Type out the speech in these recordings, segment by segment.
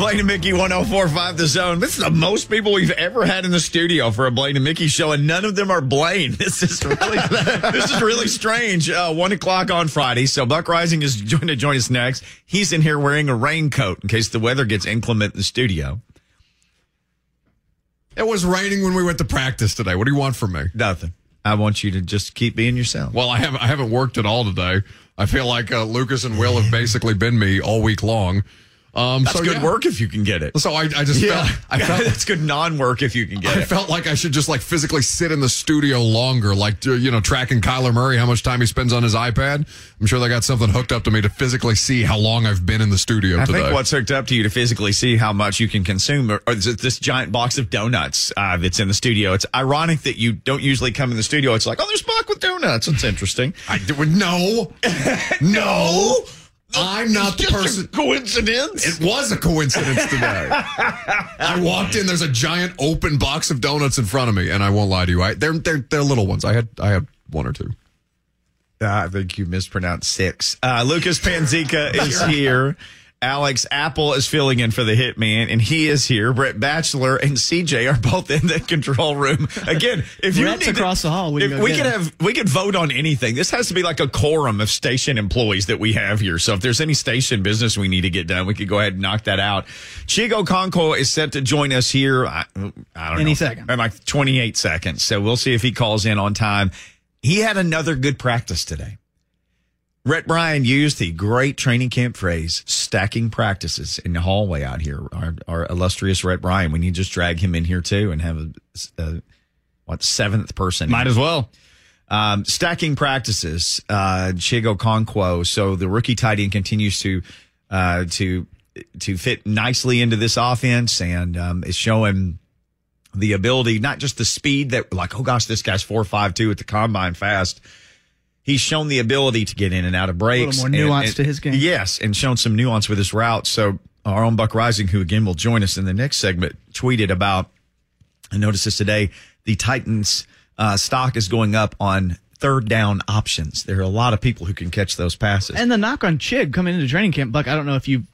Blaine and Mickey 1045 The Zone. This is the most people we've ever had in the studio for a Blaine and Mickey show, and none of them are Blaine. This is really, this is really strange. Uh, one o'clock on Friday. So Buck Reising is going to join us next. He's in here wearing a raincoat in case the weather gets inclement in the studio. It was raining when we went to practice today. What do you want from me? Nothing. I want you to just keep being yourself. Well, I haven't I haven't worked at all today. I feel like uh, Lucas and Will have basically been me all week long. Um, That's so, good yeah. work if you can get it. So I, I just Yeah, felt I felt that's good non-work if you can get I it. I felt like I should just like physically sit in the studio longer, like uh, you know, tracking Kyler Murray, how much time he spends on his iPad. I'm sure they got something hooked up to me to physically see how long I've been in the studio I today. think what's hooked up to you to physically see how much you can consume or, or is this giant box of donuts uh, that's in the studio. It's ironic that you don't usually come in the studio. It's like, oh, there's Buck with donuts. It's interesting. I d- no, no, I'm not the person. coincidence. It was a coincidence today. I walked in. There's a giant open box of donuts in front of me, and I won't lie to you. I, they're they're they're little ones. I had I had one or two. Uh, I think you mispronounced six. Uh, Lucas Panzica is here. Alex Apple is filling in for the hitman, and he is here. Brett Batchelor and CJ are both in the control room. Again, if you need to- across the hall. We can we could have, we could vote on anything. This has to be like a quorum of station employees that we have here. So if there's any station business we need to get done, we could go ahead and knock that out. Chig Okonkwo is set to join us here. I, I don't know. Any know, second. in like 28 seconds. So we'll see if he calls in on time. He had another good practice today. Rhett Bryan used the great training camp phrase, stacking practices in the hallway out here. Our, our illustrious Rhett Bryan. We need to just drag him in here too and have a, a what, seventh person. Might as well. Um, stacking practices, uh, Chig Okonkwo. So the rookie tight end continues to, uh, to, to fit nicely into this offense and, um, is showing the ability, not just the speed that like, oh gosh, this guy's four, five, two at the combine fast. He's shown the ability to get in and out of breaks. more and- nuance and- to his game. Yes. And shown some nuance with his route. So our own Buck Reising, who again will join us in the next segment, tweeted about I noticed this today. The Titans uh, stock is going up on third down options. There are a lot of people who can catch those passes. And the knock on Chig coming into training camp, Buck, I don't know if you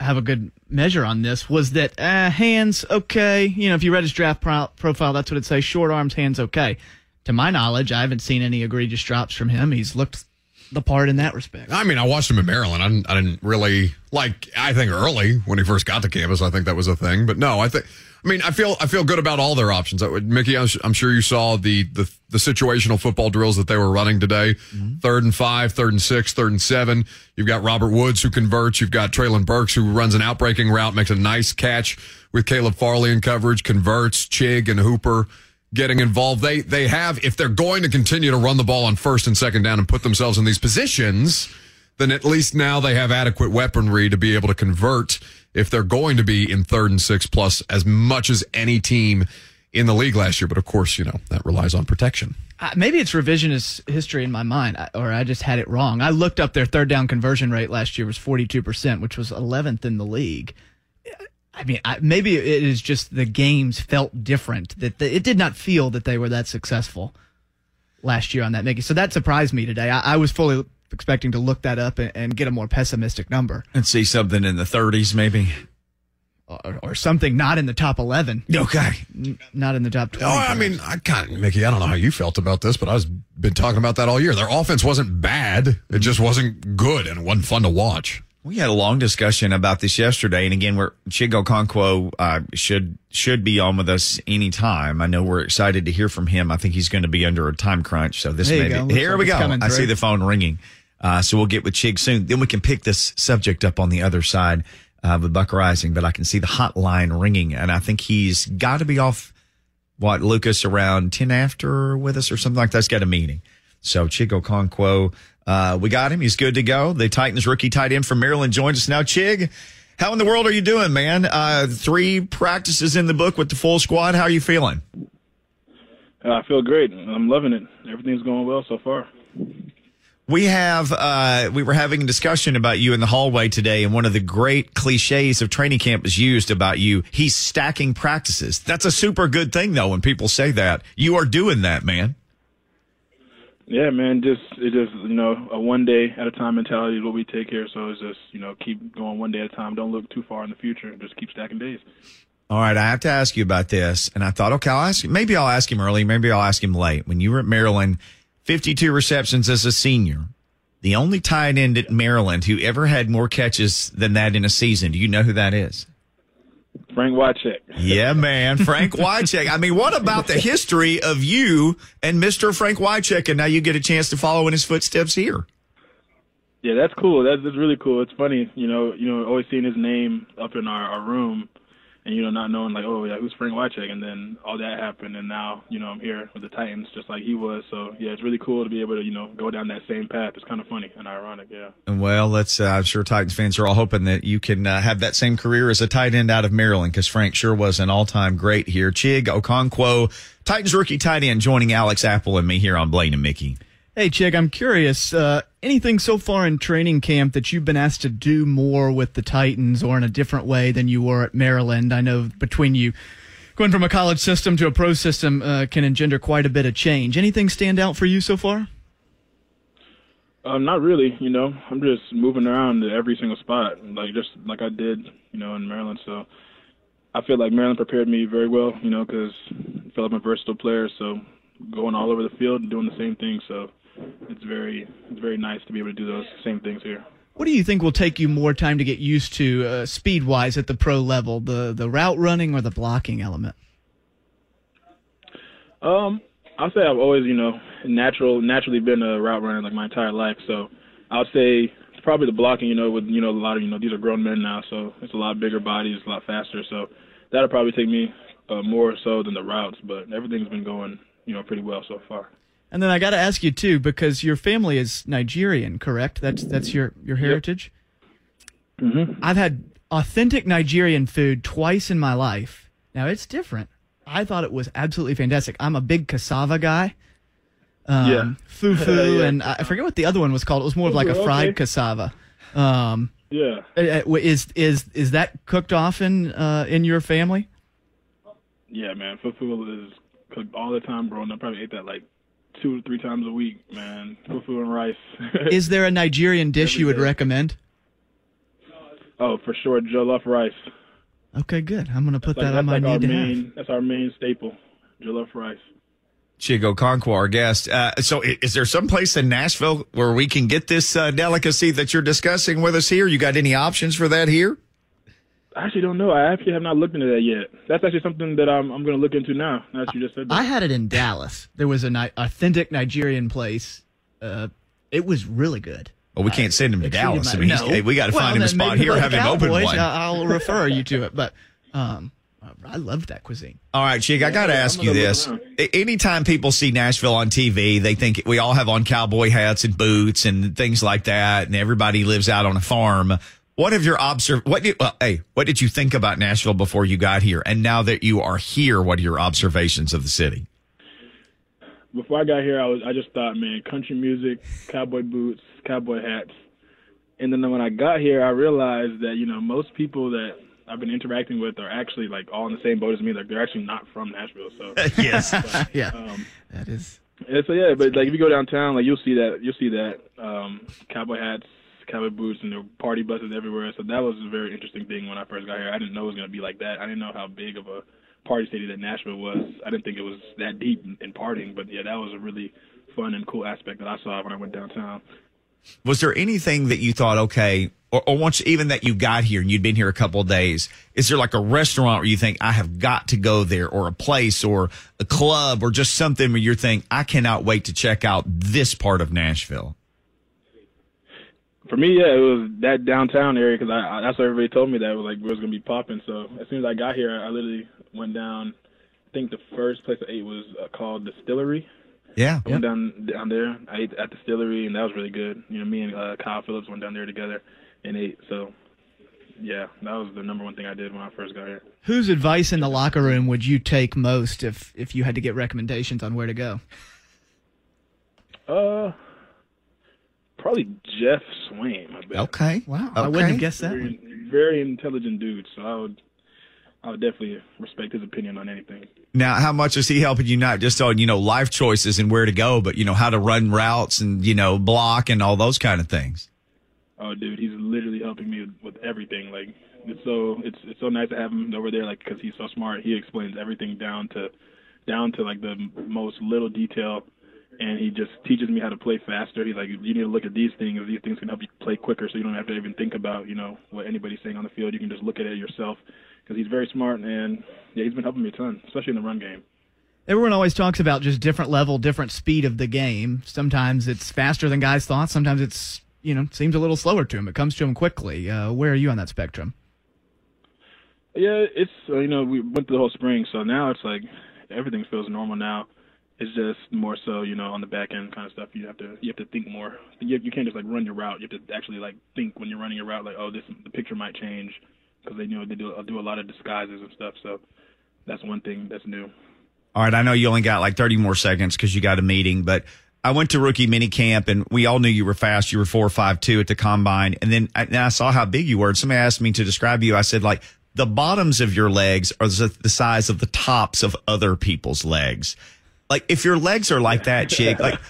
have a good measure on this, was that uh, hands, okay. You know, if you read his draft pro- profile, that's what it says short arms, hands, okay. To my knowledge, I haven't seen any egregious drops from him. He's looked the part in that respect. I mean, I watched him in Maryland. I didn't, I didn't really like. I think early when he first got to campus, I think that was a thing. But no, I think. I mean, I feel I feel good about all their options. Would- Mickey, I'm, I'm sure you saw the, the the situational football drills that they were running today. Mm-hmm. Third and five, third and six, third and seven. You've got Robert Woods who converts. You've got Treylon Burks who runs an outbreaking route, makes a nice catch with Caleb Farley in coverage, converts. Chig and Hooper getting involved. They they have if they're going to continue to run the ball on first and second down and put themselves in these positions, then at least now they have adequate weaponry to be able to convert if they're going to be in third and six plus as much as any team in the league last year. But of course, you know, that relies on protection. Uh, maybe it's revisionist history in my mind, or I just had it wrong. I looked up their third down conversion rate last year was 42%, which was 11th in the league. I mean, I, maybe it is just the games felt different. That the, it did not feel that they were that successful last year on that Mickey. So that surprised me today. I, I was fully expecting to look that up and, and get a more pessimistic number, and see something in the 30s, maybe. or, or something not in the top 11, Okay. n- not in the top 20. Oh, I mean, I kind of, Mickey, I don't know how you felt about this, but I've been talking about that all year. Their offense wasn't bad. It just wasn't good and it wasn't fun to watch. We had a long discussion about this yesterday, and again, we're Chig Okonkwo uh, should should be on with us anytime. I know we're excited to hear from him. I think he's going to be under a time crunch, so this There may be here like we go. I see the phone ringing, uh, so we'll get with Chig soon. Then we can pick this subject up on the other side of the Buck Reising. But I can see the hotline ringing, and I think he's got to be off. What Lucas around ten after with us or something like that. He's got a meeting. So Chig Okonkwo, uh, we got him. He's good to go. The Titans rookie tight end from Maryland joins us now. Chig, How in the world are you doing, man? Uh, three practices in the book with the full squad. How are you feeling? Uh, I feel great. I'm loving it. Everything's going well so far. We have uh, we were having a discussion about you in the hallway today, and one of the great cliches of training camp is used about you. He's stacking practices. That's a super good thing, though. When people say that, you are doing that, man. Yeah, man. Just it just you know a one day at a time mentality is what we take here. So it's just you know keep going one day at a time. Don't look too far in the future. Just keep stacking days. All right, I have to ask you about this, and I thought, okay, I'll ask. You. Maybe I'll ask him early. Maybe I'll ask him late. When you were at Maryland, fifty-two receptions as a senior, the only tight end at Maryland who ever had more catches than that in a season. Do you know who that is? Frank Wycheck. Yeah, man, Frank Wycheck. I mean, what about the history of you and Mister Frank Wycheck, and now you get a chance to follow in his footsteps here? Yeah, that's cool. That's, that's really cool. It's funny, you know, you know, always seeing his name up in our, our room and you know not knowing like oh yeah who's Frank Wycheck and then all that happened and now you know I'm here with the Titans just like he was. So yeah it's really cool to be able to you know go down that same path. It's kind of funny and ironic yeah. And well let's uh, I'm sure Titans fans are all hoping that you can uh, have that same career as a tight end out of Maryland because Frank sure was an all-time great here. Chig Okonkwo Titans rookie tight end joining Alex Apple and me here on Blaine and Mickey Hey, Chig, I'm curious. Uh, anything so far in training camp that you've been asked to do more with the Titans or in a different way than you were at Maryland? I know between you going from a college system to a pro system uh, can engender quite a bit of change. Anything stand out for you so far? Um, not really. You know, I'm just moving around to every single spot, like just like I did, you know, in Maryland. So I feel like Maryland prepared me very well, you know, because I feel like I'm a versatile player. So going all over the field and doing the same thing. So it's very it's very nice to be able to do those same things here. What do you think will take you more time to get used to uh, speed wise at the pro level, the the route running or the blocking element? Um, I'll say I've always you know natural naturally been a route runner like my entire life, so I'll say it's probably the blocking. You know, with you know a lot of you know these are grown men now, so it's a lot bigger bodies, a lot faster. So that'll probably take me uh, more so than the routes, but everything's been going you know pretty well so far. And then I got to ask you too, because your family is Nigerian, correct? That's that's your your heritage. Yep. Mm-hmm. I've had authentic Nigerian food twice in my life. Now it's different. I thought it was absolutely fantastic. I'm a big cassava guy. Um, yeah. Fufu, yeah. and I forget what the other one was called. It was more of like a fried okay. cassava. Um, yeah. Is is is that cooked often uh, in your family? Yeah, man. Fufu is cooked all the time, bro. And I probably ate that like two or three times a week, man. Fufu and rice. Is there a Nigerian dish Every you would day. recommend? Oh, for sure, jollof rice. Okay, good. I'm going to put Like, that that's on my like our need to main. have. That's our main staple, jollof rice. Chig Okonkwo, our guest. Uh, so, is there some place in Nashville where we can get this uh, delicacy that you're discussing with us here? You got any options for that here? I actually don't know. I actually have not looked into that yet. That's actually something that I'm I'm going to look into now. Now that you just said that. I had it in Dallas. There was an ni- authentic Nigerian place. Uh, it was really good. Well, we can't send him to Exceeded Dallas. my- I mean, he's- no. hey, we got to Well, find him a spot here, have him open one. I- I'll refer you to it. But um, I love that cuisine. All right, Chig, I got to Yeah, ask you this. Anytime people see Nashville on TV, they think we all have on cowboy hats and boots and things like that, and everybody lives out on a farm. What have your observ? What did well, hey? What did you think about Nashville before you got here, and now that you are here, what are your observations of the city? Before I got here, I was I just thought, man, country music, cowboy boots, cowboy hats. And then when I got here, I realized that you know most people that I've been interacting with are actually like all in the same boat as me. Like they're actually not from Nashville. So yes. yeah, um, that is. Yeah, so yeah, but like if you go downtown, like you'll see that you'll see that um, cowboy hats, cowboy boots, and there were party buses everywhere. So that was a very interesting thing when I first got here. I didn't know it was gonna be like that. I didn't know how big of a party city that Nashville was. I didn't think it was that deep in, in partying. But yeah, that was a really fun and cool aspect that I saw when I went downtown. Was there anything that you thought, okay, or, or once even that you got here and you'd been here a couple of days, is there like a restaurant where you think I have got to go there, or a place, or a club, or just something where you're thinking I cannot wait to check out this part of Nashville? For me, yeah, it was that downtown area because I, I that's what everybody told me that was like it was gonna be popping. So as soon as I got here, I literally went down. I think the first place I ate was uh, called Distillery. Yeah. I went down down there. I ate at distillery, and that was really good. You know, me and uh, Kyle Phillips went down there together and ate. So yeah, that was the number one thing I did when I first got here. Whose advice in the locker room would you take most if if you had to get recommendations on where to go? Uh, probably Geoff Swaim. I bet. Okay. Wow, I wouldn't have guessed that. Very, very intelligent dude. So I would, I would definitely respect his opinion on anything. Now, how much is he helping you not just on, you know, life choices and where to go, but, you know, how to run routes and, you know, block and all those kind of things? Oh, dude, he's literally helping me with, with everything. Like, it's so it's it's so nice to have him over there. Like, because he's so smart, he explains everything down to down to like the most little detail, and he just teaches me how to play faster. He's like, you need to look at these things. These things can help you play quicker, so you don't have to even think about you know what anybody's saying on the field. You can just look at it yourself. Because he's very smart, and yeah, he's been helping me a ton, especially in the run game. Everyone always talks about just different level, different speed of the game. Sometimes it's faster than guys thought. Sometimes it's you know seems a little slower to him. It comes to him quickly. Uh, where are you on that spectrum? Yeah, it's uh, you know we went through the whole spring, so now it's like everything feels normal now. It's just more so you know on the back end kind of stuff. You have to you have to think more. You, you can't just like run your route. You have to actually like think when you're running your route. Like oh this the picture might change because they you know they do do a lot of disguises and stuff. So that's one thing that's new. All right. I know you only got like 30 more seconds because you got a meeting, but I went to rookie mini camp and we all knew you were fast. You were four five two at the combine. And then I, and I saw how big you were. And somebody asked me to describe you. I said like the bottoms of your legs are the the size of the tops of other people's legs. Like if your legs are like that, Chig, like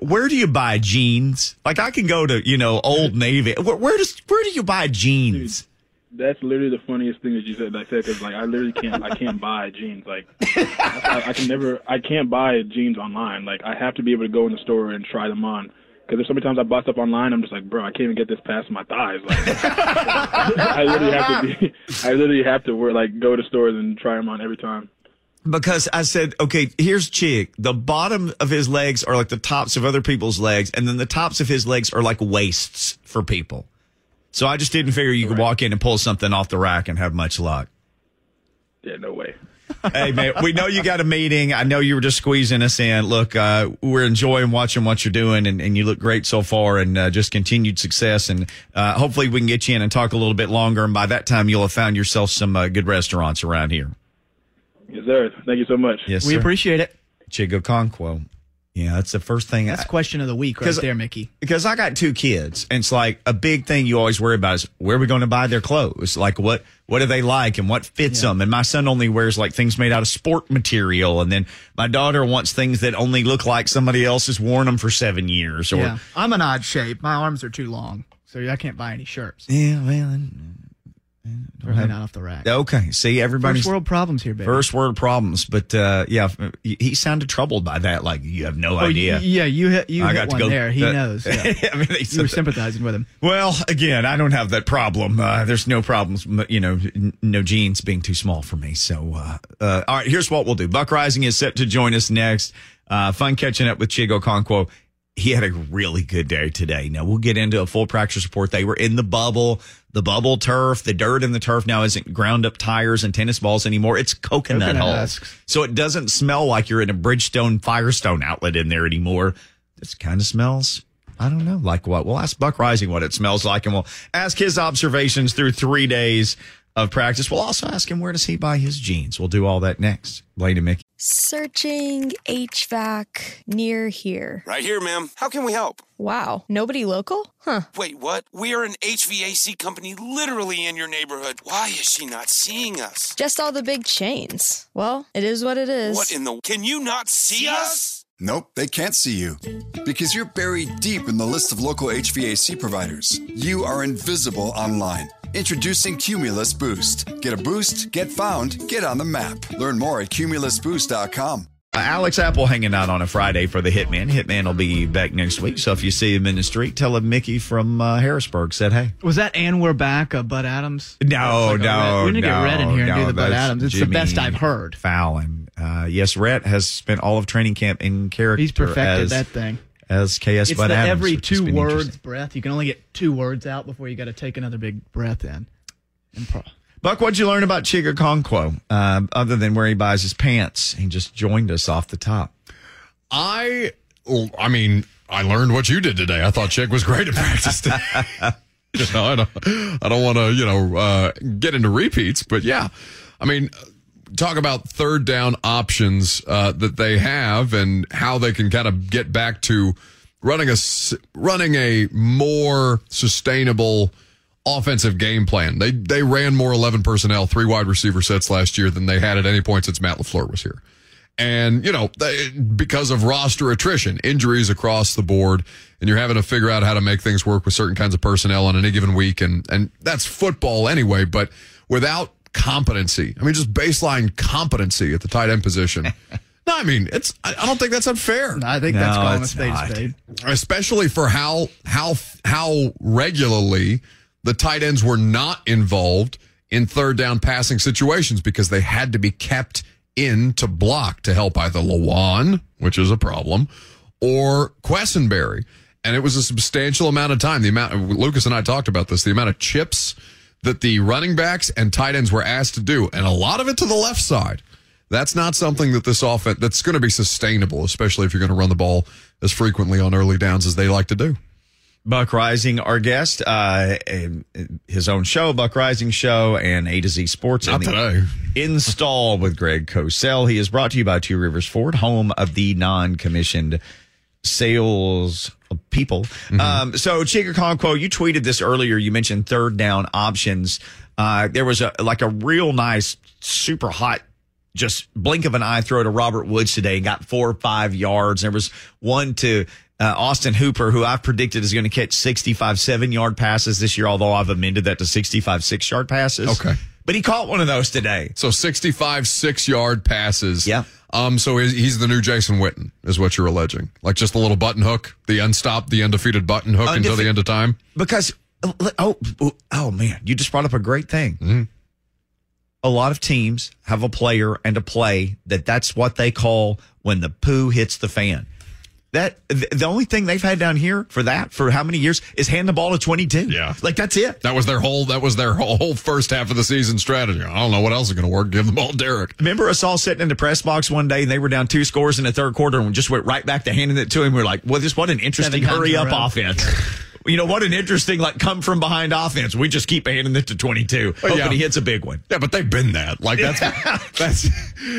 where do you buy jeans? Like I can go to, you know, Old Navy. Where, where does, where do you buy jeans? That's literally the funniest thing that you said. Like because like I literally can't, I can't buy jeans. Like I, I can never, I can't buy jeans online. Like I have to be able to go in the store and try them on. Because there's so many times I bought stuff online, I'm just like, bro, I can't even get this past my thighs. Like I literally have to be, I literally have to wear like go to stores and try them on every time. Because I said, okay, here's Chig. The bottom of his legs are like the tops of other people's legs, and then the tops of his legs are like waists for people. So I just didn't figure you could walk in and pull something off the rack and have much luck. Yeah, no way. hey man, we know you got a meeting. I know you were just squeezing us in. Look, uh, we're enjoying watching what you're doing, and, and you look great so far, and uh, just continued success. And uh, hopefully, we can get you in and talk a little bit longer. And by that time, you'll have found yourself some uh, good restaurants around here. Yes, sir. Thank you so much. Yes, We sir. appreciate it. Chig Okonkwo. Yeah, that's the first thing. That's I- question of the week right 'Cause- there, Mickey. because I got two kids, and it's like a big thing you always worry about is where are we going to buy their clothes? Like what what do they like and what fits them? And my son only wears like things made out of sport material, and then my daughter wants things that only look like somebody else has worn them for seven years. Or Yeah, I'm an odd shape. My arms are too long, so I can't buy any shirts. yeah, well, then- Really not off the rack. okay. See, everybody's First world problems here, baby. first world problems, but uh, yeah, he sounded troubled by that. Like you have no Oh, idea. yeah, you hit you I hit got to one go there. He that- knows. Yeah. I mean, you were sympathizing with him. Well, again, I don't have that problem. Uh, there's no problems, you know, n- no jeans being too small for me. So, uh, uh, all right, here's what we'll do. Buck Reising is set to join us next. Uh, fun catching up with Chig Okonkwo. He had a really good day today. Now we'll get into a full practice report. They were in the bubble, the bubble turf, the dirt in the turf now isn't ground up tires and tennis balls anymore. It's coconut, Coconut hulls. husks. So it doesn't smell like you're in a Bridgestone Firestone outlet in there anymore. This kind of smells, I don't know, like what? We'll ask Buck Reising what it smells like, and we'll ask his observations through three days of practice. We'll also ask him where does he buy his jeans. We'll do all that next. Blaine and Mickey. Searching HVAC near here. Right here, ma'am. How can we help? Wow, nobody local? Huh. Wait, what? We are an HVAC company literally in your neighborhood. Why is she not seeing us? Just all the big chains. Well, it is what it is. What in the. Can you not see us? Nope, they can't see you. Because you're buried deep in the list of local HVAC providers. You are invisible online. Introducing Cumulus Boost. Get a boost, get found, get on the map. Learn more at cumulusboost.com. Uh, Alex Apple hanging out on a Friday for the Hitman. Hitman will be back next week. So if you see him in the street, tell him Mickey from uh, Harrisburg said hey. Was that and we're back? Uh, Bud Adams? No, It's like a no, red- We need to no, get Red in here and no, do the Bud Adams. It's the best I've heard. Fallon. Uh, yes, Rhett has spent all of training camp in character. He's perfected as, that thing. As KS It's Bud Adams, every two words breath. You can only get two words out before you got to take another big breath in. And pro- Buck, what'd you learn about Chig Okonkwo? Uh, other than where he buys his pants, he just joined us off the top. I, well, I mean, I learned what you did today. I thought Chig was great at practice. today. You know, I don't, I don't want to, you know, uh, get into repeats, but yeah, I mean, talk about third down options uh, that they have and how they can kind of get back to running a running a more sustainable offensive game plan. They they ran more eleven personnel, three wide receiver sets last year than they had at any point since Matt Lafleur was here. And you know, they, because of roster attrition, injuries across the board, and you're having to figure out how to make things work with certain kinds of personnel on any given week, and and that's football anyway. But without competency, I mean, just baseline competency at the tight end position. no, I mean, it's. I, I don't think that's unfair I think that's No, calling a it's spade a not. spade. especially for how how how regularly the tight ends were not involved in third down passing situations because they had to be kept in to block to help either Lewan, which is a problem, or Quessenberry. And it was a substantial amount of time. The amount Lucas and I talked about this, the amount of chips that the running backs and tight ends were asked to do, and a lot of it to the left side. That's not something that this offense that's going to be sustainable, especially if you're going to run the ball as frequently on early downs as they like to do. Buck Reising, our guest, uh, his own show, Buck Reising Show, and A to Z Sports. Not today. Install with Greg Cosell. He is brought to you by Two Rivers Ford, home of the non-commissioned sales people. Um, so Chig Okonkwo, you tweeted this earlier. You mentioned third down options. Uh, there was a like a real nice, super hot just blink of an eye throw to Robert Woods today and got four or five yards. There was one to uh, Austin Hooper, who I've predicted is going to catch 65, seven yard passes this year, although I've amended that to 65, six yard passes. Okay. But he caught one of those today. So 65 six yard passes. Yeah. Um, so he's, he's the new Jason Witten, is what you're alleging. Like just a little button hook, the unstopped, the undefeated button hook until the end of time. Because, oh, oh man, you just brought up a great thing. A lot of teams have a player and a play that that's what they call when the poo hits the fan. That the only thing they've had down here for that for how many years is hand the ball to 22. Yeah. Like that's it. That was their whole, that was their whole, whole first half of the season strategy. I don't know what else is going to work. Give the ball to Derrick. Remember us all sitting in the press box one day and they were down two scores in the third quarter and just went right back to handing it to him. We are like, well, this what an interesting hurry up offense. you know, what an interesting like come from behind offense. We just keep handing it to 22. Hoping yeah. he hits a big one. Yeah, but they've been that. Like that's that's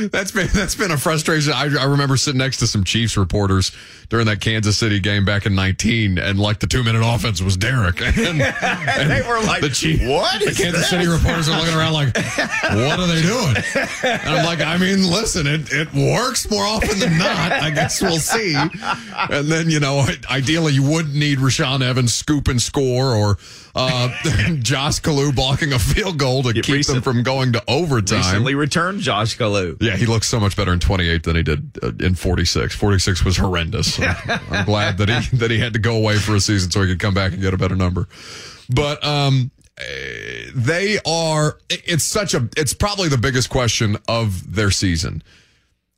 that's been that's been a frustration. I, I remember sitting next to some Chiefs reporters during that Kansas City game back in '19, and like the two minute offense was Derrick, and, and They were like, the Chiefs, "What The Kansas this?" City reporters are looking around like, what are they doing? And I'm like, I mean, listen, it it works more often than not. I guess we'll see. And then you know, ideally, you wouldn't need Rashaan Evans scoop and score or. Uh, Josh Kalu blocking a field goal to keep them from going to overtime. Recently returned Josh Kalu. Yeah, he looks so much better in 28 than he did uh, in 46. 46 was horrendous. I'm glad that he that he had to go away for a season so he could come back and get a better number. But um they are it's such a it's probably the biggest question of their season.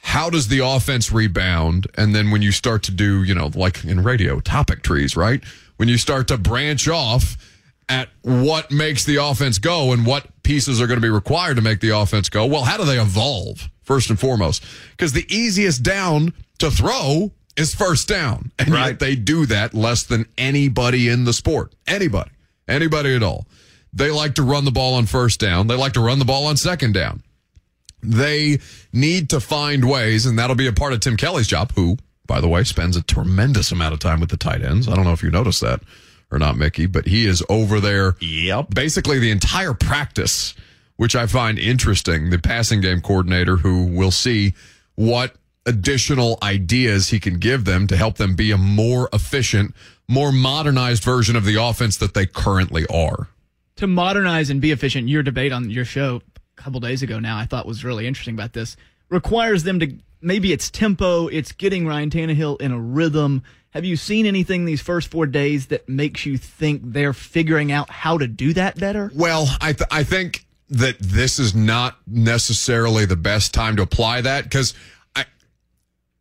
How does the offense rebound? And then when you start to do, you know, like in radio, topic trees, right? When you start to branch off at what makes the offense go and what pieces are going to be required to make the offense go. Well, how do they evolve first and foremost? Because the easiest down to throw is first down. And Right. yet they do that less than anybody in the sport. Anybody. Anybody at all. They like to run the ball on first down. They like to run the ball on second down. They need to find ways, and that'll be a part of Tim Kelly's job, who, by the way, spends a tremendous amount of time with the tight ends. I don't know if you noticed that or not, Mickey, but he is over there Yep. basically the entire practice, which I find interesting. The passing game coordinator who will see what additional ideas he can give them to help them be a more efficient, more modernized version of the offense that they currently are. to modernize and be efficient, your debate on your show a couple days ago now, I thought was really interesting about this, requires them to maybe it's tempo, it's getting Ryan Tannehill in a rhythm. Have you seen anything these first four days that makes you think they're figuring out how to do that better? Well, I th- I think that this is not necessarily the best time to apply that because I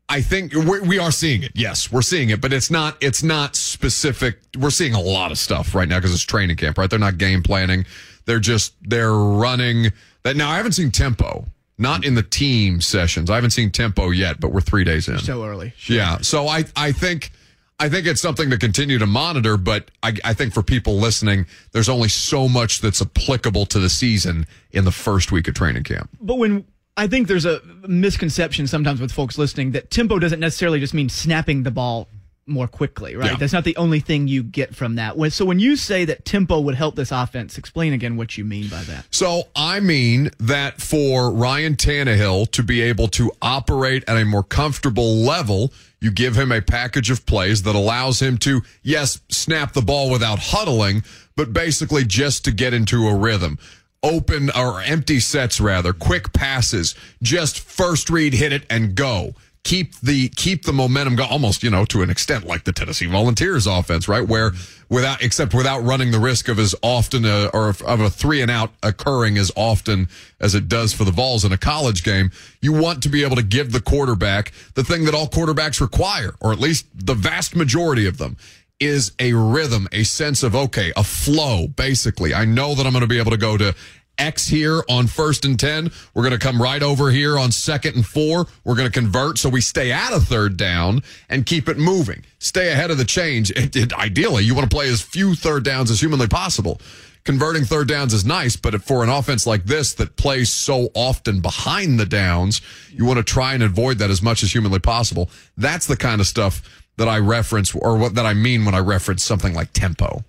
I think we we are seeing it. Yes, we're seeing it, but it's not it's not specific. We're seeing a lot of stuff right now because it's training camp, right? They're not game planning. They're just they're running that. Now I haven't seen tempo, not in the team sessions. I haven't seen tempo yet, but we're three days in. So early. Yeah. So I, I think, I think it's something to continue to monitor, but I, I think for people listening, there's only so much that's applicable to the season in the first week of training camp. But when I think there's a misconception sometimes with folks listening that tempo doesn't necessarily just mean snapping the ball more quickly, right? Yeah. That's not the only thing you get from that. So when you say that tempo would help this offense, explain again what you mean by that. So I mean that for Ryan Tannehill to be able to operate at a more comfortable level, you give him a package of plays that allows him to, yes, snap the ball without huddling, but basically just to get into a rhythm. Open or empty sets rather, quick passes, just first read, hit it and go. Keep the keep the momentum go almost, you know, to an extent like the Tennessee Volunteers offense, right? Where without except without running the risk of as often a, or of a three and out occurring as often as it does for the Vols in a college game, you want to be able to give the quarterback the thing that all quarterbacks require, or at least the vast majority of them, is a rhythm, a sense of, okay, a flow, basically. I know that I'm going to be able to go to X here on first and 10. We're going to come right over here on second and four. We're going to convert so we stay at a third down and keep it moving. Stay ahead of the change. It, it, ideally, you want to play as few third downs as humanly possible. Converting third downs is nice, but for an offense like this that plays so often behind the downs, you want to try and avoid that as much as humanly possible. That's the kind of stuff that I reference or what that I mean when I reference something like tempo.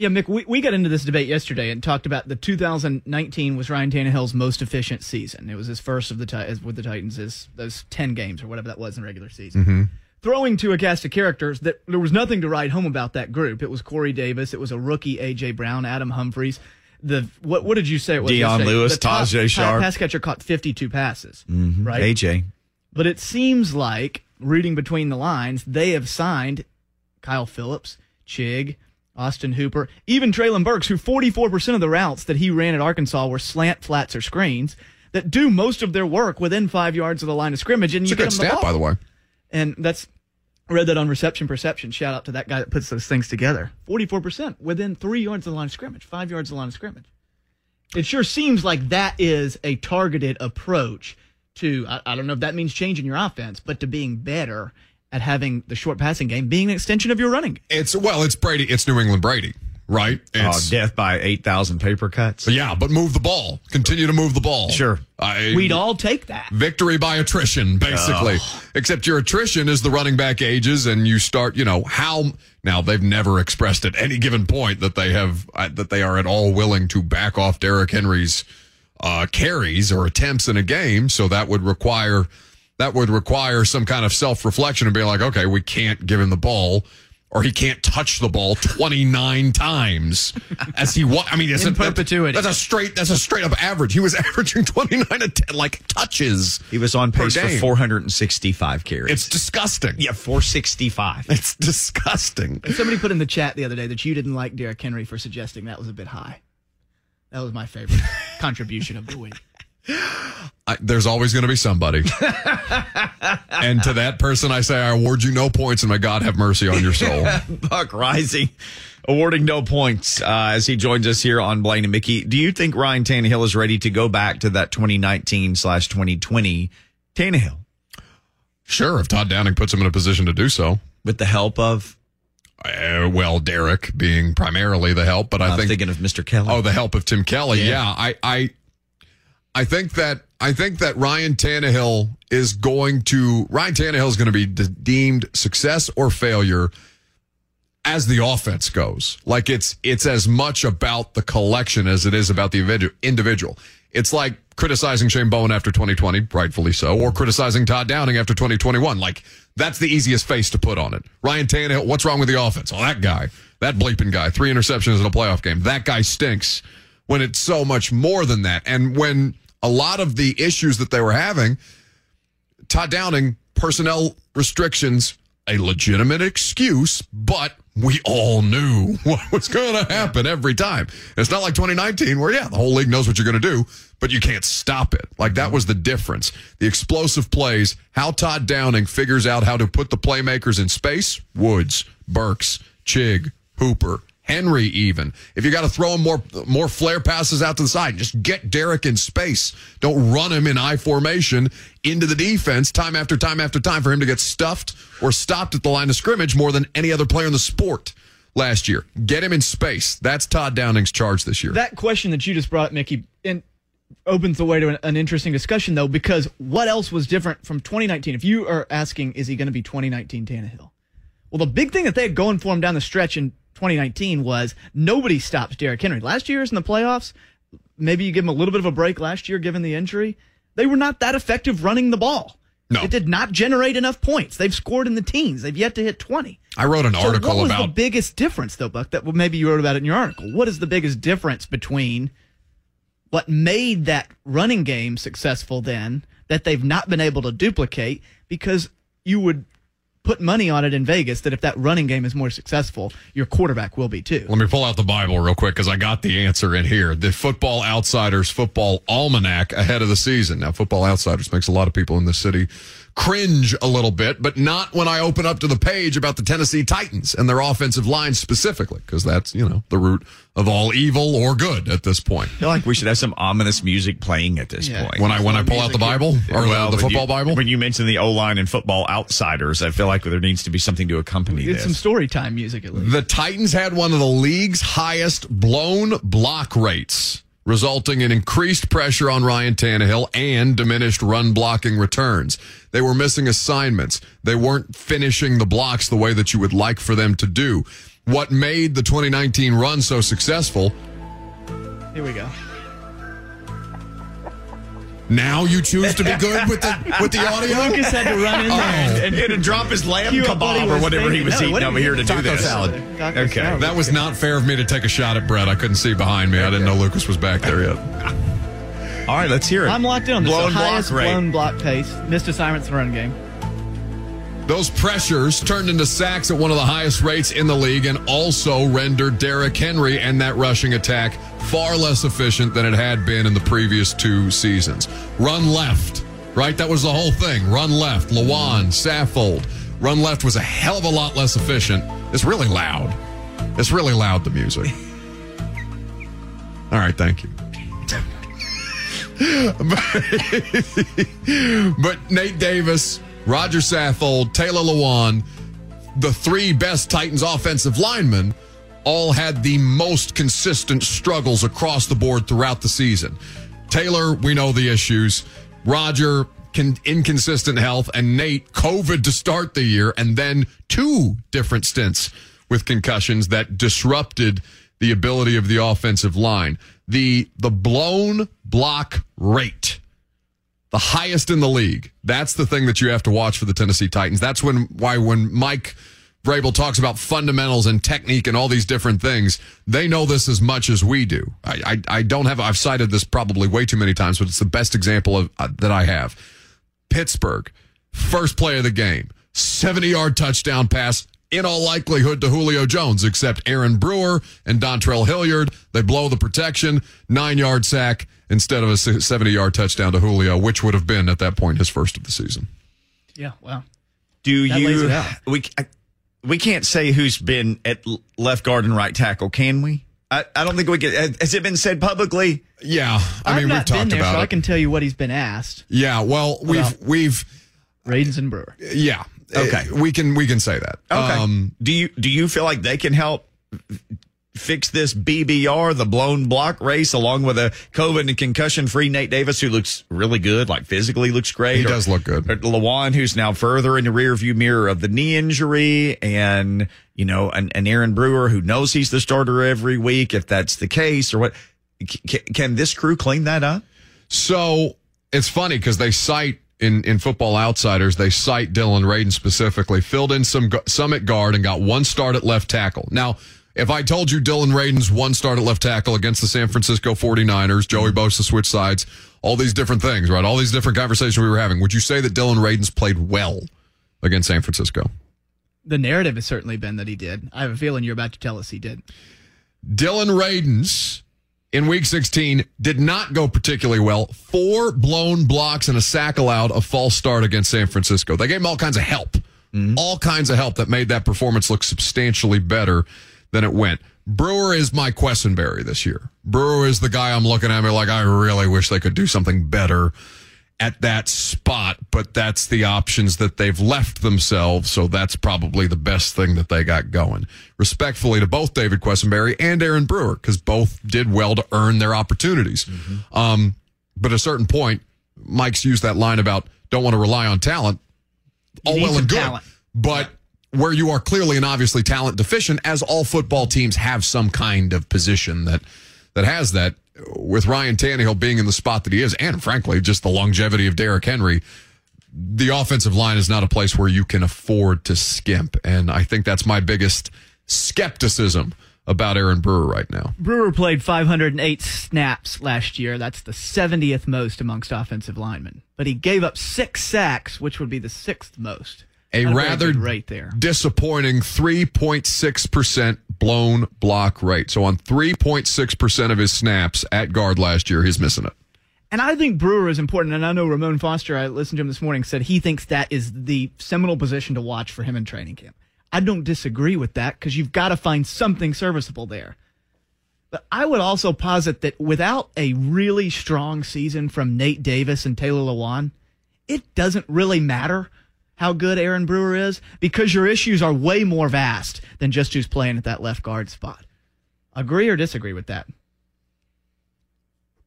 Yeah, Mick, we, we got into this debate yesterday and talked about the 2019 was Ryan Tannehill's most efficient season. It was his first of the with the Titans, his those 10 games or whatever that was in regular season. Throwing to a cast of characters that there was nothing to write home about that group. It was Corey Davis, it was a rookie AJ Brown, Adam Humphries. The what what did you say it was? Dion yesterday? Lewis, The top Tajae Sharpe. Pass catcher caught 52 passes. Mm-hmm. Right. AJ. But it seems like, reading between the lines, they have signed Kyle Phillips, Chig, Austin Hooper, even Treylon Burks, who 44% of the routes that he ran at Arkansas were slant, flats, or screens that do most of their work within five yards of the line of scrimmage. And It's you a good get them the stat, ball. by the way. And that's, I read that on Reception Perception. Shout out to that guy that puts those things together. 44% within three yards of the line of scrimmage, five yards of the line of scrimmage. It sure seems like that is a targeted approach to, I, I don't know if that means changing your offense, but to being better at having the short passing game being an extension of your running. It's well, it's Brady. It's New England Brady, right? Oh, It's, death by 8,000 paper cuts. yeah, but move the ball. Continue to move the ball. Sure. I, We'd all take that. victory by attrition, basically. Except your attrition is the running back ages, and you start. You know how now they've never expressed at any given point that they have uh, that they are at all willing to back off Derrick Henry's uh, carries or attempts in a game. So that would require that would require some kind of self reflection and be like, okay, we can't give him the ball. Or he can't touch the ball 29 times as he wa- I mean, isn't that- perpetuity. That's a straight. That's a straight up average. He was averaging 29 att- like touches. He was on pace for 465 carries. It's disgusting. yeah, 465. It's disgusting. Somebody put in the chat the other day that you didn't like Derrick Henry for suggesting that was a bit high. That was my favorite contribution of the week. I, there's always going to be somebody. and to that person, I say, I award you no points, and may God have mercy on your soul. Buck Reising awarding no points uh, as he joins us here on Blaine and Mickey. Do you think Ryan Tannehill is ready to go back to that 2019 slash 2020 Tannehill sure, if Todd Downing puts him in a position to do so. with the help of, Uh, well, Derrick being primarily the help, but I I'm think thinking of Mr. Kelly. Oh, the help of Tim Kelly. Yeah. I, I, I think that I think that Ryan Tannehill is going to Ryan Tannehill is going to be de- deemed success or failure as the offense goes. Like it's it's as much about the collection as it is about the individual. It's like criticizing Shane Bowen after 2020, rightfully so, or criticizing Todd Downing after 2021. Like that's the easiest face to put on it. Ryan Tannehill, what's wrong with the offense? Oh, that guy, that bleeping guy, three interceptions in a playoff game. That guy stinks. When it's so much more than that, and when a lot of the issues that they were having, Todd Downing, personnel restrictions, a legitimate excuse, but we all knew what was going to happen every time. It's not like 2019 where, yeah, the whole league knows what you're going to do, but you can't stop it. Like that was the difference. The explosive plays, how Todd Downing figures out how to put the playmakers in space Woods, Burks, Chig, Hooper, Henry, even. If you got to throw him more more flare passes out to the side, just get Derrick in space. Don't run him in I formation into the defense time after time after time for him to get stuffed or stopped at the line of scrimmage more than any other player in the sport last year. Get him in space. That's Todd Downing's charge this year. That question that you just brought, Mickey, in, opens the way to an, an interesting discussion, though, because what else was different from 2019? If you are asking, is he going to be 2019 Tannehill? Well, the big thing that they had going for him down the stretch in 2019 was nobody stops Derrick Henry. Last year's in the playoffs, maybe you give him a little bit of a break last year given the injury. They were not that effective running the ball. No. It did not generate enough points. They've scored in the teens. They've yet to hit 20. I wrote an So article what was about the biggest difference, though, Buck? That well, maybe you wrote about it in your article. What is the biggest difference between what made that running game successful then that they've not been able to duplicate? Because you would put money on it in Vegas that if that running game is more successful, your quarterback will be too. Let me pull out the Bible real quick because I got the answer in here. The Football Outsiders Football Almanac ahead of the season. Now, Football Outsiders makes a lot of people in this city cringe a little bit, but not when I open up to the page about the Tennessee Titans and their offensive line specifically, because that's, you know, the root of all evil or good at this point. I feel like we should have some ominous music playing at this Yeah. point. When I when I pull out the Bible or Well, the, football you- Bible, When you mention the O line and football outsiders, I feel like there needs to be something to accompany Get this. some story time music at least. The Titans had one of the league's highest blown block rates, resulting in increased pressure on Ryan Tannehill and diminished run blocking returns. They were missing assignments. They weren't finishing the blocks the way that you would like for them to do. What made the 2019 run so successful? Here we go. Now you choose to be good with the with the audio. Lucas had to run in there and, oh. and and to drop his lamb cue up what he kebab or was whatever he was No, eating over here he- to do Taco this. salad. Taco Okay. salad. That was not fair of me to take a shot at Brett. I couldn't see behind me. I didn't know Lucas was back there yet. All right, let's hear it. I'm locked in on this. Blown the highest block rate. blown block pace, missed assignments in run game. Those pressures turned into sacks at one of the highest rates in the league and also rendered Derrick Henry and that rushing attack far less efficient than it had been in the previous two seasons. Run left, right? That was the whole thing. Run left. Lewan, Saffold. Run left was a hell of a lot less efficient. It's really loud. It's really loud, the music. All right, thank you. but Nate Davis, Roger Saffold, Taylor Lewan, the three best Titans offensive linemen, all had the most consistent struggles across the board throughout the season. Taylor, we know the issues. Roger, con- inconsistent health, and Nate, COVID to start the year, and then two different stints with concussions that disrupted the ability of the offensive line. The the blown block rate the highest in the league. That's the thing that you have to watch for the Tennessee Titans. That's when why when Mike Vrabel talks about fundamentals and technique and all these different things, they know this as much as we do. I I, I don't have I've cited this probably way too many times, but it's the best example of uh, that I have. Pittsburgh, first play of the game, 70 yard touchdown pass. In all likelihood to Julio Jones, except Aaron Brewer and Dontrell Hilliard. They blow the protection, nine yard sack instead of a 70 yard touchdown to Julio, which would have been at that point his first of the season. Yeah, wow. Do That lays you? it out. We I, we can't say who's been at left guard and right tackle, can we? I, I don't think we can. Has it been said publicly? Yeah, I have mean not we've talked there, about so it. I can tell you what he's been asked. yeah, well, we've we've Radunz and Brewer. yeah. Okay. We can we can say that. Okay. Um, do you do you feel like they can help fix this BBR, the blown block race, along with a COVID and concussion free Nate Davis, who looks really good, like physically looks great. He or- does look good. Lewan, who's now further in the rearview mirror of the knee injury, and you know, an, an Aaron Brewer who knows he's the starter every week, if that's the case, or what. C- can this crew clean that up? So it's funny because they cite in, in Football Outsiders, they cite Dillon Radunz specifically, filled in some some guard and got one start at left tackle. Now, if I told you Dillon Radunz's one start at left tackle against the San Francisco 49ers, Joey Bosa switch sides, all these different things, right? All these different conversations we were having, would you say that Dillon Radunz played well against San Francisco? The narrative has certainly been that he did. I have a feeling you're about to tell us he did. Dillon Radunz in week 16 did not go particularly well. Four blown blocks and a sack allowed, a false start against San Francisco. They gave him all kinds of help, mm-hmm. all kinds of help that made that performance look substantially better than it went. Brewer is my Quessenberry this year. Brewer is the guy I'm looking at me like I really wish they could do something better at that spot, but that's the options that they've left themselves. So that's probably the best thing that they got going. Respectfully to both David Quessenberry and Aaron Brewer, because both did well to earn their opportunities. Um, but at a certain point, Mike's used that line about don't want to rely on talent. All well and good. talent. But where you are clearly and obviously talent deficient, as all football teams have some kind of position that that has that, with Ryan Tannehill being in the spot that he is, and frankly, just the longevity of Derrick Henry, the offensive line is not a place where you can afford to skimp. And I think that's my biggest skepticism about Aaron Brewer right now. Brewer played 508 snaps last year. That's the 70th most amongst offensive linemen. But he gave up six sacks, which would be the sixth most. A Not rather rate there. disappointing 3.6% blown block rate. So on 3.6% of his snaps at guard last year, he's missing it. And I think Brewer is important. And I know Ramon Foster, I listened to him this morning, said he thinks that is the seminal position to watch for him in training camp. I don't disagree with that because you've got to find something serviceable there. But I would also posit that without a really strong season from Nate Davis and Taylor Lewan, it doesn't really matter how good Aaron Brewer is because your issues are way more vast than just who's playing at that left guard spot. Agree or disagree with that?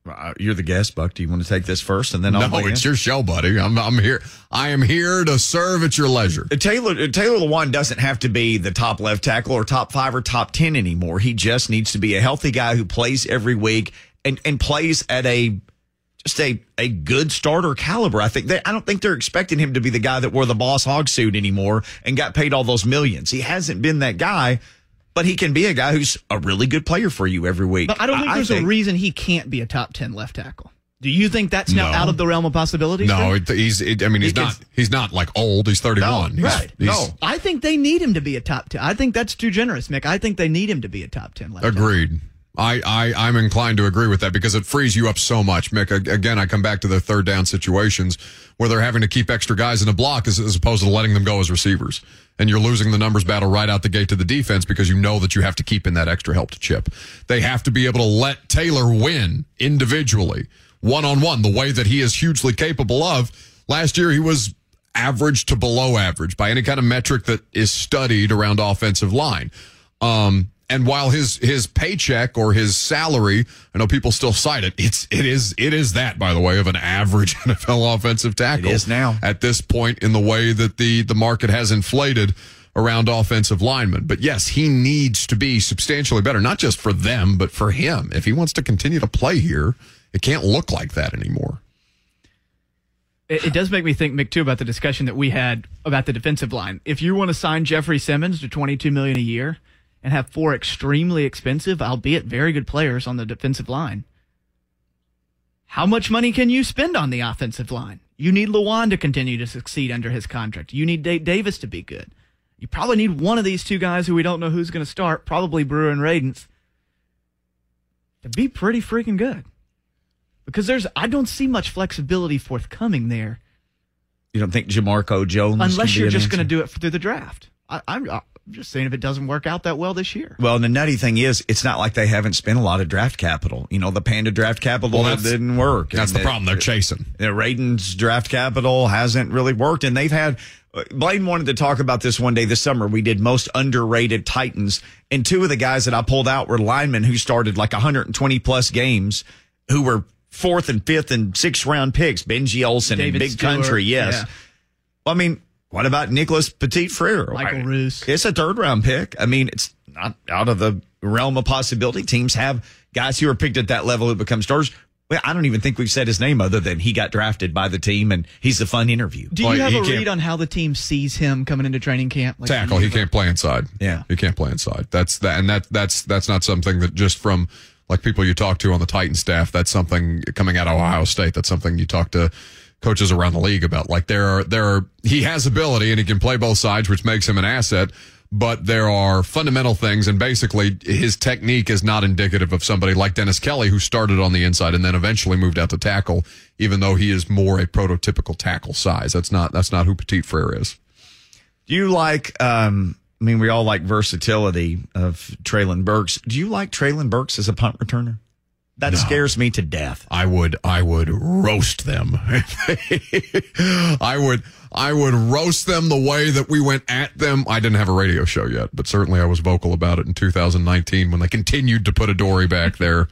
Uh, you're the guest, Buck. Do you want to take this first, and then I'll no, weigh it's in? your show, buddy. I'm, I'm here. I am here to serve at your leisure. Uh, Taylor uh, Taylor Lewan doesn't have to be the top left tackle or top five or top ten anymore. He just needs to be a healthy guy who plays every week and and plays at a just a a good starter caliber. I think they, I don't think they're expecting him to be the guy that wore the boss hog suit anymore and got paid all those millions. He hasn't been that guy, but he can be a guy who's a really good player for you every week. But I don't think there's a reason he can't be a top 10 left tackle. Do you think that's now No. out of the realm of possibilities? No, it, he's. It, I mean, he's He can- not. He's not like old. He's 31. No, He's- right. he's- No. I think they need him to be a top 10. I think that's too generous, Mick. I think they need him to be a top 10 left tackle. I, I, I'm inclined to agree with that because it frees you up so much. Mick, again, I come back to the third down situations where they're having to keep extra guys in a block as, as opposed to letting them go as receivers. And you're losing the numbers battle right out the gate to the defense because you know that you have to keep in that extra help to chip. They have to be able to let Taylor win individually, one on one, the way that he is hugely capable of. Last year, he was average to below average by any kind of metric that is studied around offensive line. Um, and while his his paycheck or his salary, I know people still cite it. It's it is it is that by the way of an average NFL offensive tackle. It is now. at this point in the way that the the market has inflated around offensive linemen. But yes, he needs to be substantially better, not just for them, but for him. If he wants to continue to play here, it can't look like that anymore. It, it does make me think, Mick, too, about the discussion that we had about the defensive line. If you want to sign Jeffrey Simmons to 22 million a year and have four extremely expensive, albeit very good players on the defensive line, how much money can you spend on the offensive line? You need Lewan to continue to succeed under his contract. You need Nate Davis to be good. You probably need one of these two guys who we don't know who's going to start, probably Brewer and Radunz, to be pretty freaking good. Because there's, I don't see much flexibility forthcoming there You don't think Jamarco Jones unless you're just going to do it through the draft. I, I'm just saying if it doesn't work out that well this year. Well, and the nutty thing is, it's not like they haven't spent a lot of draft capital. You know, the Panda draft capital Well, that's- didn't work. That's And the problem. They're chasing. the Radunz's draft capital hasn't really worked, and they've had. Uh, Blaine wanted to talk about this one day this summer. We did most underrated Titans, and two of the guys that I pulled out were linemen who started like 120 plus games, who were fourth and fifth and sixth round picks. Benji Olson David and Big Stewart, Country, yes. yeah. Well, I mean, what about Nicholas Petit Frere? Michael I- Roos. It's a third round pick. I mean, it's not out of the realm of possibility. Teams have guys who are picked at that level who become stars. Well, I don't even think we've said his name other than he got drafted by the team and he's a fun interview. Do Well, you have he a read on how the team sees him coming into training camp? Like, tackle. He can't play inside. Yeah. he can't play inside. That's that, and that that's that's not something that just from like people you talk to on the Titan staff. That's something coming out of Ohio State. That's something you talk to coaches around the league about. Like there are there are he has ability and he can play both sides, which makes him an asset. But there are fundamental things, and basically his technique is not indicative of somebody like Dennis Kelly, who started on the inside and then eventually moved out to tackle, even though he is more a prototypical tackle size. That's not that's not who Petit Frere is. Do you like um, I mean, we all like versatility of Treylon Burks. Do you like Treylon Burks as a punt returner? That scares me to death. I would I would roast them. I would I would roast them the way that we went at them. I didn't have a radio show yet, but certainly I was vocal about it in 2019 when they continued to put a Dory back there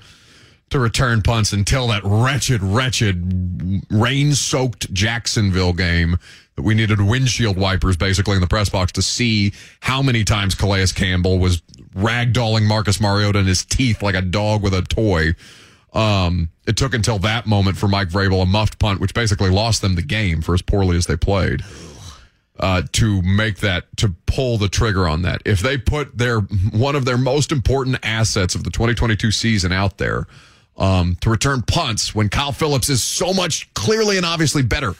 to return punts until that wretched, wretched rain-soaked Jacksonville game that we needed windshield wipers basically in the press box to see how many times Calais Campbell was ragdolling Marcus Mariota in his teeth like a dog with a toy. Um, it took until that moment for Mike Vrabel, a muffed punt, which basically lost them the game for as poorly as they played, uh, to make that, to pull the trigger on that. If they put their, one of their most important assets of the 2022 season out there, um, to return punts when Kyle Phillips is so much clearly and obviously better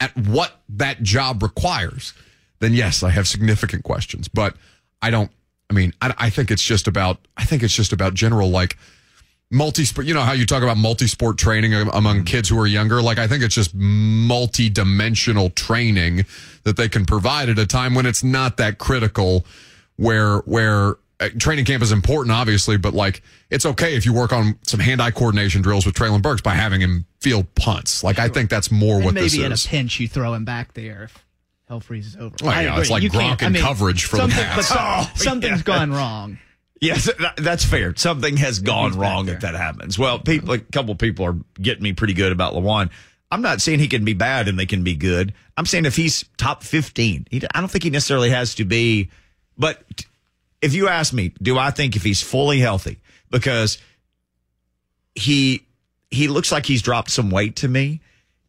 at what that job requires, then yes, I have significant questions. But I don't, I mean, I, I think it's just about, I think it's just about general, like, multi-sport you know how you talk about multi-sport training among kids who are younger like i think it's just multi-dimensional training that they can provide at a time when it's not that critical where where Uh, training camp is important obviously but like it's okay if you work on some hand-eye coordination drills with Treylon Burks by having him field punts like i think that's more And what maybe this in is a pinch you throw him back there if hell freezes over. Well, I yeah, agree. it's like You can't- Gronk in I mean, coverage for the something- pass. But Oh, something's yeah. gone wrong. Yes, that's fair. Something has gone wrong if that happens. Well, people, a couple people are getting me pretty good about Lewan. I'm not saying he can be bad and they can be good. I'm saying if he's top 15, he, I don't think he necessarily has to be. But if you ask me, do I think if he's fully healthy, because he he looks like he's dropped some weight to me.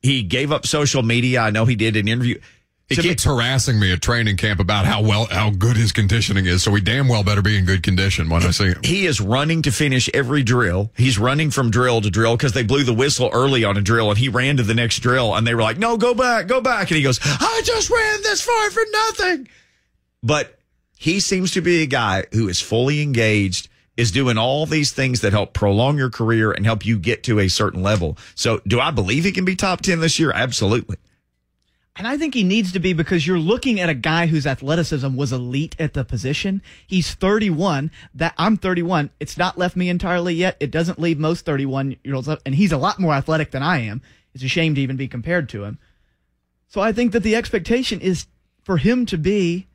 He gave up social media. I know he did an interview. he To me- keeps harassing me at training camp about how well how good his conditioning is so we damn well better be in good condition when i see him he is running to finish every drill. He's running from drill to drill because they blew the whistle early on a drill and he ran to the next drill and they were like, no, go back, go back. And he goes, I just ran this far for nothing. But he seems to be a guy who is fully engaged, is doing all these things that help prolong your career and help you get to a certain level. So do I believe he can be top 10 this year? Absolutely. And I think he needs to be because you're looking at a guy whose athleticism was elite at the position. He's 31. That I'm 31. It's not left me entirely yet. It doesn't leave most 31 year olds up. And he's a lot more athletic than I am. It's a shame to even be compared to him. So I think that the expectation is for him to be,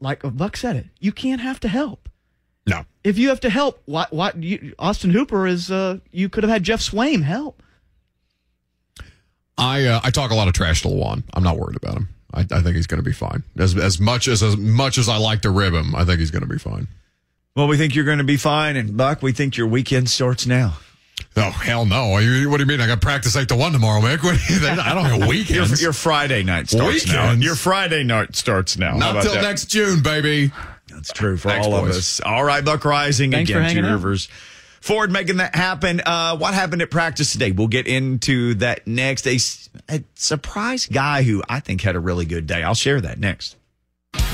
like Buck said it, you can't have to help. no If you have to help, why, why, you, Austin Hooper is, uh, you could have had Geoff Swaim help. I uh, I talk a lot of trash to Lewan. I'm not worried about him. I, I think he's going to be fine. As as much as as much as I like to rib him, I think he's going to be fine. Well, we think you're going to be fine. And Buck, we think your weekend starts now. Oh hell no! What do you mean? I got practice eight to one tomorrow, Mick. What do you, I don't have Your, weekends. your Friday night starts now. Weekends? Your Friday night starts now. Not about till that? next June, baby. That's true for Thanks, all of us. All right, Buck Reising Thanks again. hanging Two. Rivers. Ford making that happen. Uh, what happened at practice today? We'll get into that next. A surprise guy who I think had a really good day. I'll share that next.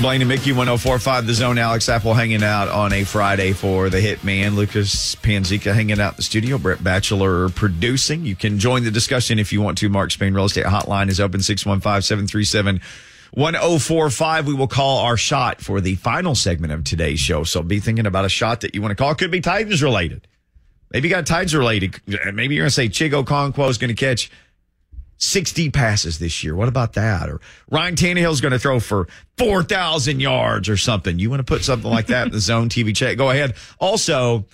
Blaine and Mickey 1045 The Zone. Alex Apple hanging out on a Friday for the Hitman. Lucas Panzica hanging out in the studio. Brett Batchelor producing. You can join the discussion if you want to. Mark Spain Real Estate Hotline is open 615 737 1045. We will call our shot for the final segment of today's show. So be thinking about a shot that you want to call. Could be Titans related. Maybe you got Titans related. Maybe you're going to say Chig Okonkwo is going to catch 60 passes this year. What about that? Or Ryan Tannehill's going to throw for 4,000 yards or something. You want to put something like that in the zone TV chat? Go ahead. Also,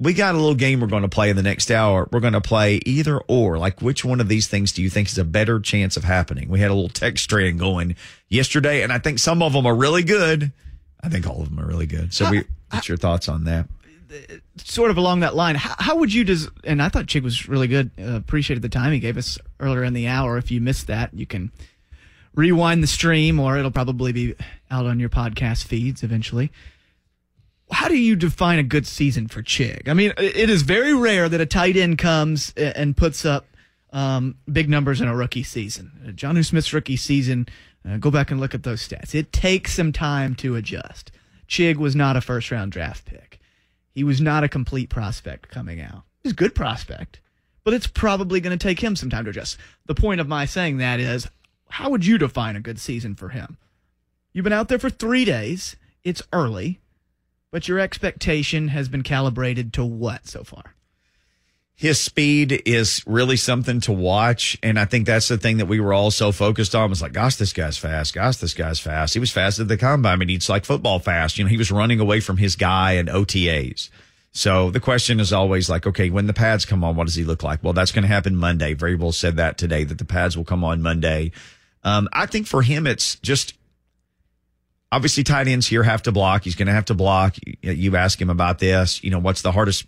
we got a little game we're going to play in the next hour. We're going to play either or. Like, which one of these things do you think is a better chance of happening? We had a little text strand going yesterday, and I think some of them are really good. I think all of them are really good. So, we, what's your thoughts on that? Sort of along that line, how, how would you des- and I thought Chig was really good. Uh, appreciated the time he gave us earlier in the hour. If you missed that, you can rewind the stream, or it'll probably be out on your podcast feeds eventually. How do you define a good season for Chig? I mean, it is very rare that a tight end comes and puts up um, big numbers in a rookie season. Uh, Jonnu Smith's rookie season, uh, go back and look at those stats. It takes some time to adjust. Chig was not a first round draft pick. He was not a complete prospect coming out. He's a good prospect, but it's probably going to take him some time to adjust. The point of my saying that is, how would you define a good season for him? You've been out there for three days. it's early, but your expectation has been calibrated to what so far? His speed is really something to watch. And I think that's the thing that we were all so focused on was like, gosh, this guy's fast. Gosh, this guy's fast. He was fast at the combine. I mean, he's like football fast. You know, he was running away from his guy in OTAs. So the question is always like, okay, when the pads come on, what does he look like? Well, that's going to happen Monday. Vrabel said that today, that the pads will come on Monday. Um, I think for him, it's just obviously tight ends here have to block. He's going to have to block. You ask him about this. You know, what's the hardest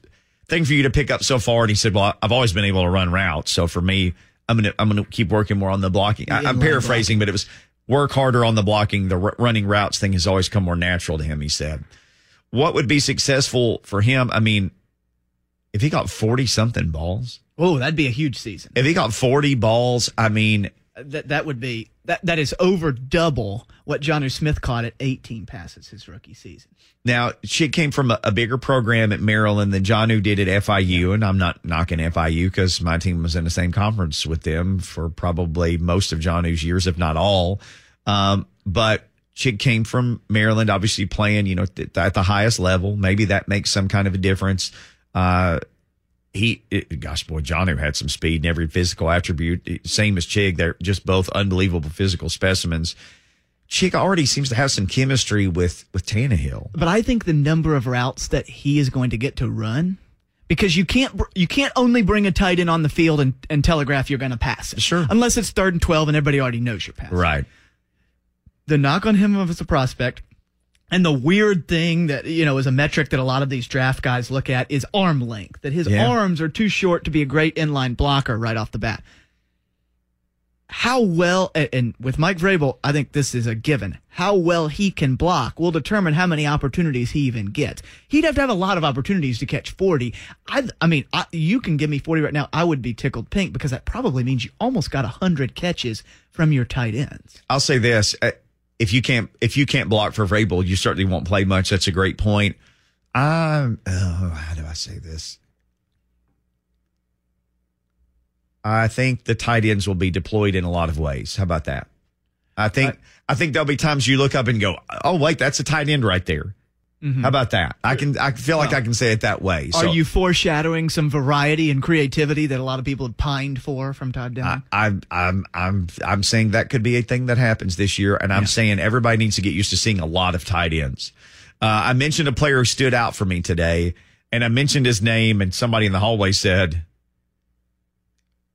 thing for you to pick up so far? And he said, well, I've always been able to run routes. So for me, I'm going to, I'm going to keep working more on the blocking. I, I'm inline paraphrasing, but it was work harder on the blocking. The r- running routes thing has always come more natural to him, he said. What would be successful for him? I mean, if he got 40 something balls, Oh, that'd be a huge season. if he got 40 balls, I mean, That that would be that that is over double what Jonnu Smith caught at 18 passes his rookie season. Now, she came from a, a bigger program at Maryland than Jonnu did at FIU, and I'm not knocking FIU because my team was in the same conference with them for probably most of Jonnu's years, if not all. Um, but she came from Maryland, obviously playing, you know, th- at the highest level. Maybe that makes some kind of a difference. Uh, he, it, gosh, boy, Jonnu had some speed in every physical attribute, eh, same as Chig. They're just both unbelievable physical specimens. Chig already seems to have some chemistry with with Tannehill. But I think the number of routes that he is going to get to run because you can't you can't only bring a tight end on the field and, and telegraph you're going to pass it. Sure. Unless it's third and 12 and everybody already knows you're passing. Right. the knock on him as a prospect and the weird thing that you know is a metric that a lot of these draft guys look at is arm length that his Yeah. arms are too short to be a great inline blocker right off the bat. How well and- with mike vrabel i think this is a given. How well he can block will determine how many opportunities he even gets. He'd have to have a lot of opportunities to catch 40 i, I mean I, you can give me 40 right now i would be tickled pink because that probably means you almost got 100 catches from your tight ends. I'll say this: uh, if you can't if you can't block for Vrabel, you certainly won't play much. That's a great point. I'm. Oh, how do I say this? I think the tight ends will be deployed in a lot of ways. How about that? I think I think there'll be times you look up and go, "Oh, wait, that's a tight end right there." How about that? I can I feel like I can say it that way. Are you foreshadowing some variety and creativity that a lot of people have pined for from Todd Downing? I, I'm I'm I'm I'm saying that could be a thing that happens this year, and I'm saying everybody needs to get used to seeing a lot of tight ends. Uh, I mentioned a player who stood out for me today, and I mentioned his name, and somebody in the hallway said,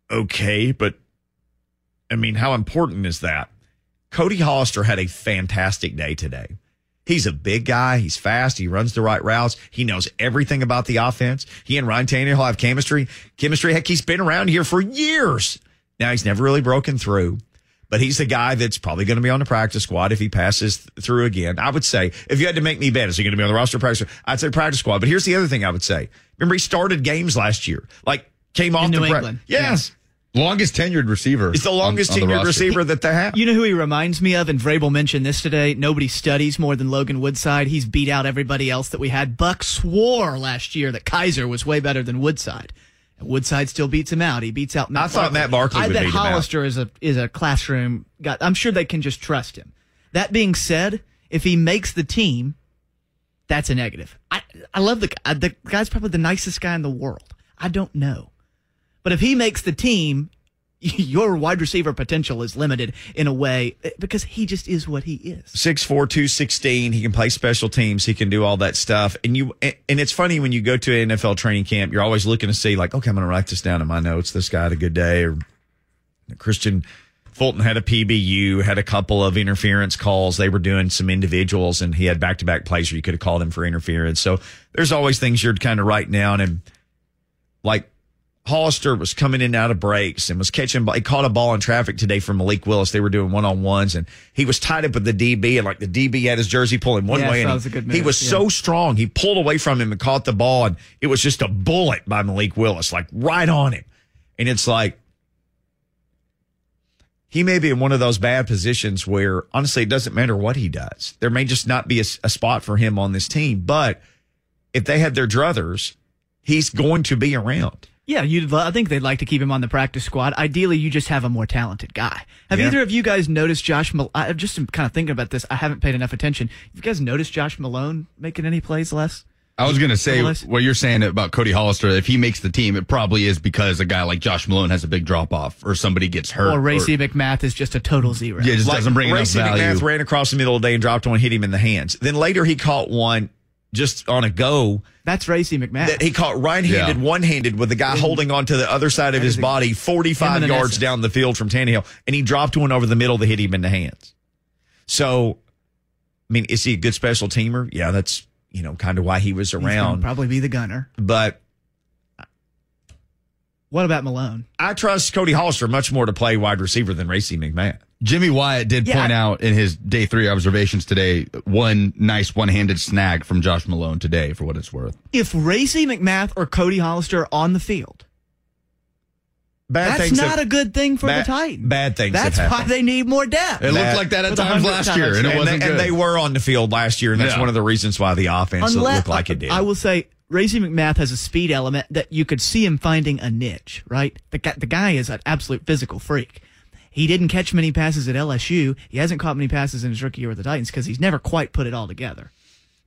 "Okay, but I mean, how important is that?" Cody Hollister had a fantastic day today. He's a big guy. He's fast. He runs the right routes. He knows everything about the offense. He and Ryan Tannehill have chemistry. Chemistry. Heck, he's been around here for years. Now he's never really broken through, but he's the guy that's probably going to be on the practice squad if he passes th- through again. I would say if you had to make me bet, is he going to be on the roster practice? I'd say practice squad. But here's the other thing I would say. Remember, he started games last year. Like came off New the pra- England. Yes, Longest tenured receiver. he's the longest on the tenured roster. receiver that they have. you know who he reminds me of, and Vrabel mentioned this today. Nobody studies more than Logan Woodside. He's beat out everybody else that we had. Buck swore last year that Kaiser was way better than Woodside. And Woodside still beats him out. He beats out Matt I thought Matt Barkley I would bet beat him out. Hollister is a is a classroom guy. I'm sure they can just trust him. That being said, if he makes the team, that's a negative. I I love the. Uh, the guy's probably the nicest guy in the world. I don't know, but if he makes the team, your wide receiver potential is limited in a way eh, because he just is what he is. Six four two sixteen. He can play special teams. He can do all that stuff. And you and and it's funny when you go to an NFL training camp, you're always looking to see like, okay, I'm going to write this down in my notes. This guy had a good day. Or Kristian Fulton had a PBU, had a couple of interference calls. They were doing some individuals, and he had back to back plays where you could have called him for interference. So there's always things you're kind of writing down and like. Hollister was coming in and out of breaks and was catching. He caught a ball in traffic today from Malik Willis. They were doing one on ones, and he was tied up with the DB, and like the DB had his jersey pulling one Yes, way, and he, was he was yeah. so strong. He pulled away from him and caught the ball, and it was just a bullet by Malik Willis, like right on him. And it's like he may be in one of those bad positions where honestly it doesn't matter what he does. There may just not be a, a spot for him on this team, but if they had their druthers, he's going to be around. Yeah, you'd. I think they'd like to keep him on the practice squad. Ideally, you just have a more talented guy. Have Yeah. either either of you guys noticed Josh? Mal- I just am kind of thinking about this. I haven't paid enough attention. Have you guys noticed Josh Malone making any plays less? I was going to say Nonetheless. what you're saying about Cody Hollister. If he makes the team, it probably is because a guy like Josh Malone has a big drop off, or somebody gets hurt, Or Racey McMath is just a total zero. yeah, just doesn't bring enough Racing value. McMath ran across the middle of the day and dropped one, hit him in the hands. Then later he caught one just on a go That's Racey McMath. that he caught right-handed, Yeah. one-handed with the guy holding on to the other side of his body, 45 yards Anessa. down the field from Tannehill, and he dropped one over the middle that hit him in the hands. So, I mean, is he a good special teamer? Yeah, that's you know kind of why he was He's around. probably be the gunner. But What about Malone? I trust Cody Hollister much more to play wide receiver than Racey McMath. Jimmy Wyatt did Yeah, point out in his day three observations today one nice one handed snag from Josh Malone today, for what it's worth. If Racey McMath or Cody Hollister are on the field, Bad that's things not have- a good thing for bad- the Titans. bad things That's have why they need more depth. It That- looked like that at for the times last year, and it and, wasn't they, good. and they were on the field last year, and that's Yeah. one of the reasons why the offense looked like it did. I will say, Racey McMath has a speed element that you could see him finding a niche, right? The guy, the guy is an absolute physical freak. He didn't catch many passes at LSU. He hasn't caught many passes in his rookie year with the Titans because he's never quite put it all together.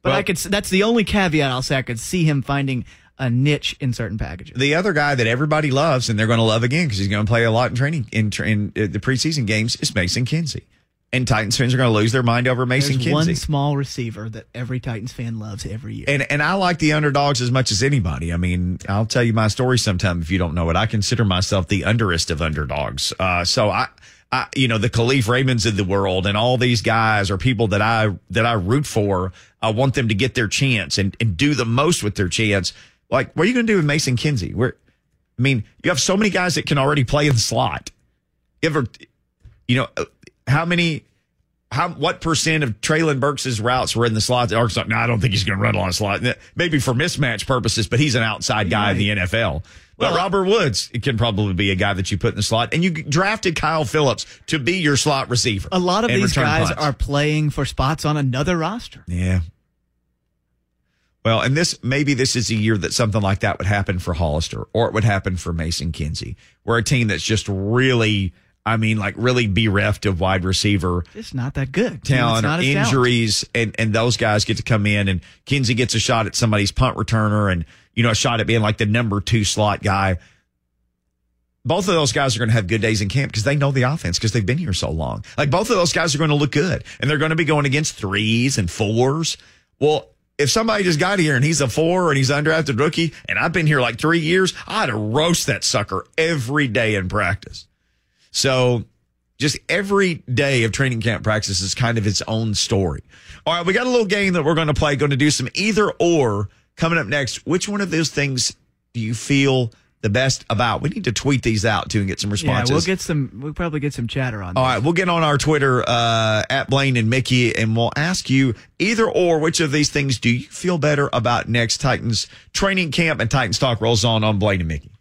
But Well- I could. That's the only caveat I'll say. I could see him finding a niche in certain packages. the other guy that everybody loves, and they're going to love again because he's going to play a lot in training in, tra- in uh, the preseason games, is Mason Kinsey. And Titans fans are going to lose their mind over Mason There's Kinsey. one small receiver that every Titans fan loves every year. And and I like the underdogs as much as anybody. I mean, I'll tell you my story sometime if you don't know it. I consider myself the underest of underdogs. Uh, so I, I, you know, the Kalif Raymonds of the world and all these guys are people that I that I root for. I want them to get their chance and, and do the most with their chance. Like, what are you going to do with Mason Kinsey? Where, I mean, you have so many guys that can already play in the slot. You ever, you know, how many how what percent of Treylon Burks' routes were in the slot Arkansas? No, I don't think he's going to run a lot of slot. Maybe for mismatch purposes, but he's an outside guy in the NFL. But Well, Robert Woods can probably be a guy that you put in the slot, and you drafted Kyle Phillips to be your slot receiver. a lot of these guys punts. are playing for spots on another roster. Yeah. Well, and this maybe this is a year that something like that would happen for Hollister, or it would happen for Mason Kinsey. We're a team that's just really, I mean, like really bereft of wide receiver It's not that good. Talent or talent. injuries, and and those guys get to come in, and Kinsey gets a shot at somebody's punt returner, and you know a shot at being like the number two slot guy. Both of those guys are going to have good days in camp because they know the offense because they've been here so long. Like both of those guys are going to look good, and they're going to be going against threes and fours. Well, if somebody just got here and he's a four and he's an undrafted rookie, and I've been here like three years, I'd roast that sucker every day in practice. So just every day of training camp practice is kind of its own story. All right, we got a little game that we're going to play. Going to do some either or coming up next. Which one of those things do you feel the best about? We need to tweet these out too and get some responses. Yeah, we'll get some. We'll probably get some chatter on. All right, we'll get on our Twitter uh, at Blaine and Mickey, and we'll ask you either or which of these things do you feel better about next Titans training camp and Titans talk rolls on on Blaine and Mickey.